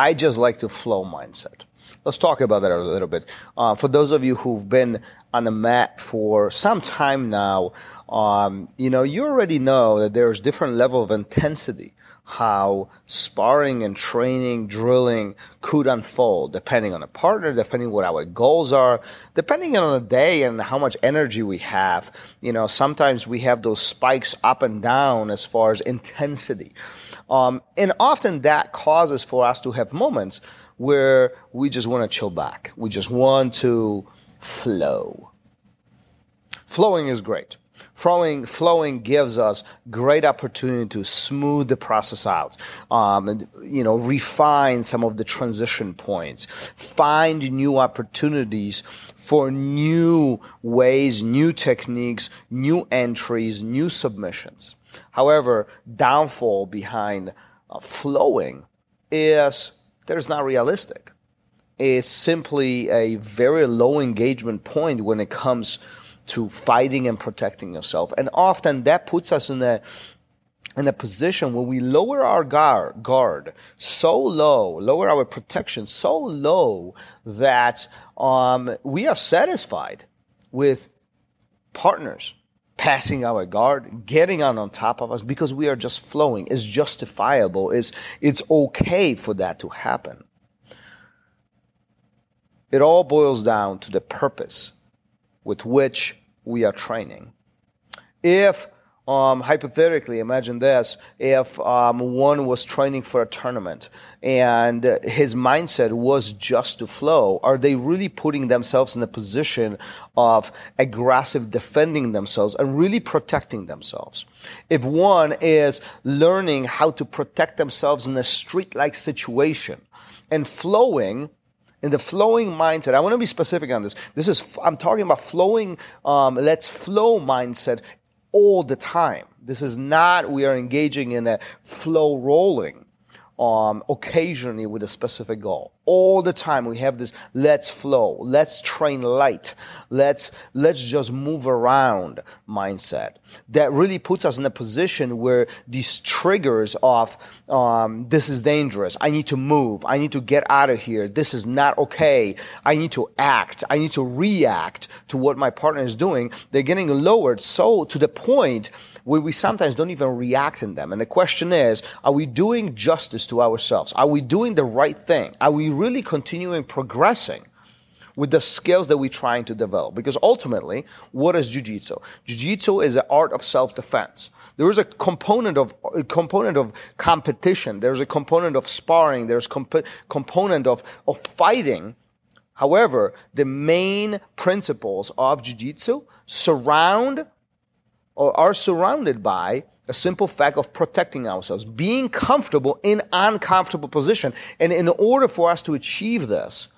I just like to flow mindset. Let's talk about that a little bit. Uh, for those of you who've been on the mat for some time now, um, you know, you already know that there's different level of intensity how sparring and training, drilling could unfold depending on a partner, depending what our goals are, depending on the day and how much energy we have. You know, sometimes we have those spikes up and down as far as intensity. Um, and often that causes for us to have moments where we just want to chill back. We just want to flow. Flowing is great. Flowing, flowing gives us great opportunity to smooth the process out, um, and you know, refine some of the transition points, find new opportunities for new ways, new techniques, new entries, new submissions. However, downfall behind uh, flowing is that it's not realistic. It's simply a very low engagement point when it comes to fighting and protecting yourself. And often that puts us in a in a position where we lower our guard, guard so low, lower our protection so low that um, we are satisfied with partners passing our guard, getting on on top of us because we are just flowing. It's justifiable. It's, it's okay for that to happen. It all boils down to the purpose with which we are training. If um, hypothetically, imagine this: if um, one was training for a tournament and his mindset was just to flow, are they really putting themselves in a position of aggressive defending themselves and really protecting themselves? If one is learning how to protect themselves in a street-like situation and flowing in the flowing mindset, I want to be specific on this. This is, I'm talking about flowing, um, let's flow mindset all the time. This is not, we are engaging in a flow rolling um, occasionally with a specific goal. All the time we have this let's flow, let's train light, let's let's just move around mindset. That really puts us in a position where these triggers of um, this is dangerous, I need to move, I need to get out of here, this is not okay, I need to act, I need to react to what my partner is doing. They're getting lowered so to the point where we sometimes don't even react in them. And the question is, are we doing justice to ourselves? Are we doing the right thing? Are we really continuing progressing? with the skills that we're trying to develop. Because ultimately, what is jiu-jitsu? Jiu-jitsu is an art of self-defense. There is a component of a component of competition. There's a component of sparring. There's comp- component of, of fighting. However, the main principles of jiu-jitsu surround or are surrounded by a simple fact of protecting ourselves, being comfortable in uncomfortable position. And in order for us to achieve this,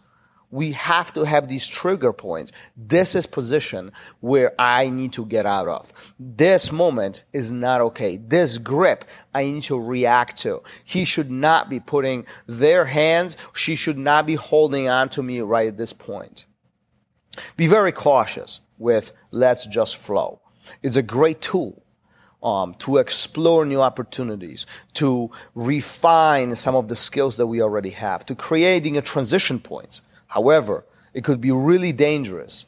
we have to have these trigger points. This is position where I need to get out of. This moment is not okay. This grip I need to react to. He should not be putting their hands, she should not be holding on to me right at this point. Be very cautious with let's just flow. It's a great tool um, to explore new opportunities, to refine some of the skills that we already have, to creating a transition point. However, it could be really dangerous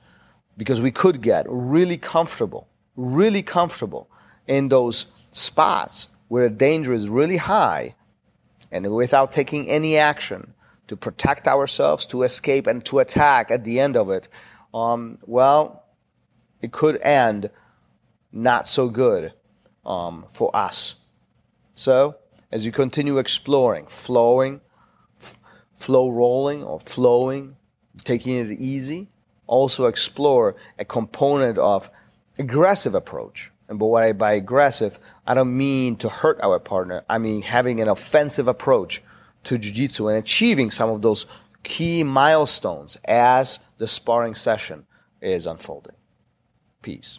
because we could get really comfortable, really comfortable in those spots where the danger is really high and without taking any action to protect ourselves, to escape, and to attack at the end of it, um, well, it could end not so good um, for us. So, as you continue exploring, flowing, f- flow rolling or flowing, taking it easy, also explore a component of aggressive approach. And but what I by aggressive, I don't mean to hurt our partner. I mean having an offensive approach to jiu-jitsu and achieving some of those key milestones as the sparring session is unfolding. Peace.